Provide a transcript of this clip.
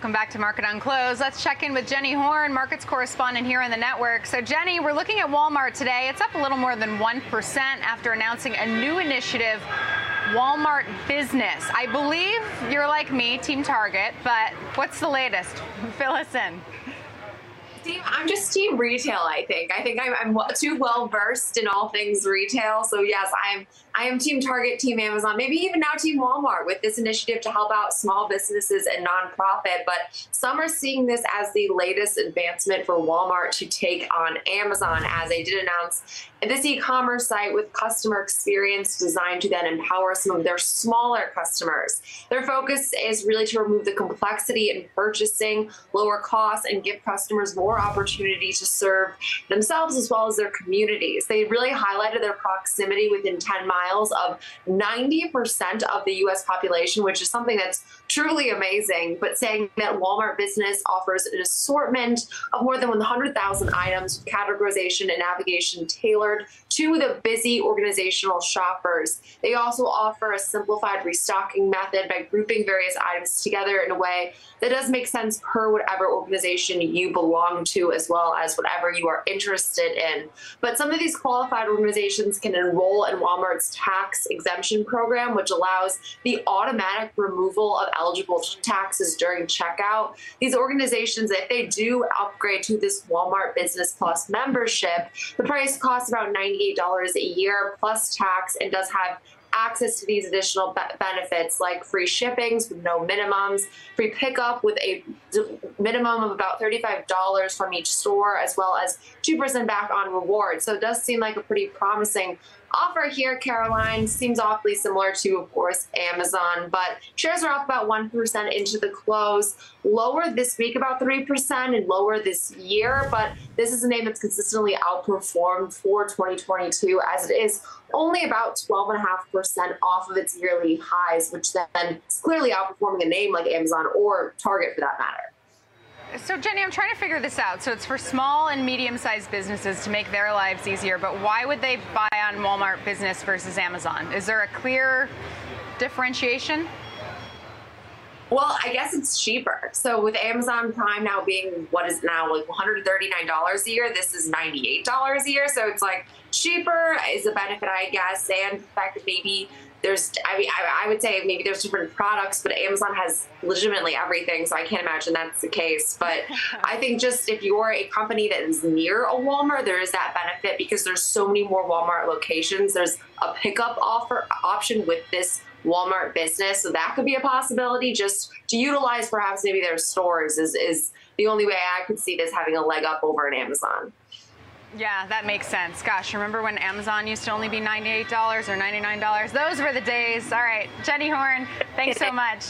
Welcome back to Market on Close. Let's check in with Jenny Horn, markets correspondent here on the network. So, Jenny, we're looking at Walmart today. It's up a little more than 1% after announcing a new initiative, Walmart Business. I believe you're like me, Team Target, but what's the latest? Fill us in. I'm just team retail. I think. I think I'm, I'm too well versed in all things retail. So yes, I'm. I am Team Target, Team Amazon, maybe even now Team Walmart with this initiative to help out small businesses and nonprofit. But some are seeing this as the latest advancement for Walmart to take on Amazon, as they did announce this e-commerce site with customer experience designed to then empower some of their smaller customers. Their focus is really to remove the complexity in purchasing, lower costs, and give customers more opportunity to serve themselves as well as their communities. They really highlighted their proximity within 10 miles of 90% of the US population, which is something that's truly amazing, but saying that Walmart Business offers an assortment of more than 100,000 items, categorization and navigation tailored to the busy organizational shoppers. They also offer a simplified restocking method by grouping various items together in a way that does make sense per whatever organization you belong to, as well as whatever you are interested in. But some of these qualified organizations can enroll in Walmart's tax exemption program, which allows the automatic removal of eligible taxes during checkout. These organizations, if they do upgrade to this Walmart Business Plus membership, the price costs about $98 a year plus tax and does have access to these additional be benefits like free shippings with no minimums, free pickup with a minimum of about $35 from each store, as well as 2% back on rewards. So it does seem like a pretty promising offer here, Caroline. Seems awfully similar to, of course, Amazon, but shares are up about 1% into the close, lower this week about 3% and lower this year, but this is a name that's consistently outperformed for 2022 as it is only about 12.5% off of its yearly highs, which then is clearly outperforming a name like Amazon or Target for that matter. So, Jenny, I'm trying to figure this out. So, it's for small and medium sized businesses to make their lives easier, but why would they buy on Walmart Business versus Amazon? Is there a clear differentiation? Well, I guess it's cheaper. So with Amazon Prime now being what is now like $139 a year, this is $98 a year. So it's like cheaper is a benefit, I guess, and the fact that maybe there's I mean I, I, would say maybe there's different products but Amazon has legitimately everything so I can't imagine that's the case but I think just if you're a company that is near a Walmart there is that benefit because there's so many more Walmart locations there's a pickup offer option with this Walmart business so that could be a possibility just to utilize perhaps maybe their stores is is the only way I could see this having a leg up over an Amazon. Yeah, that makes sense. Gosh, remember when Amazon used to only be $98 or $99? Those were the days. All right, Jenny Horn, thanks so much.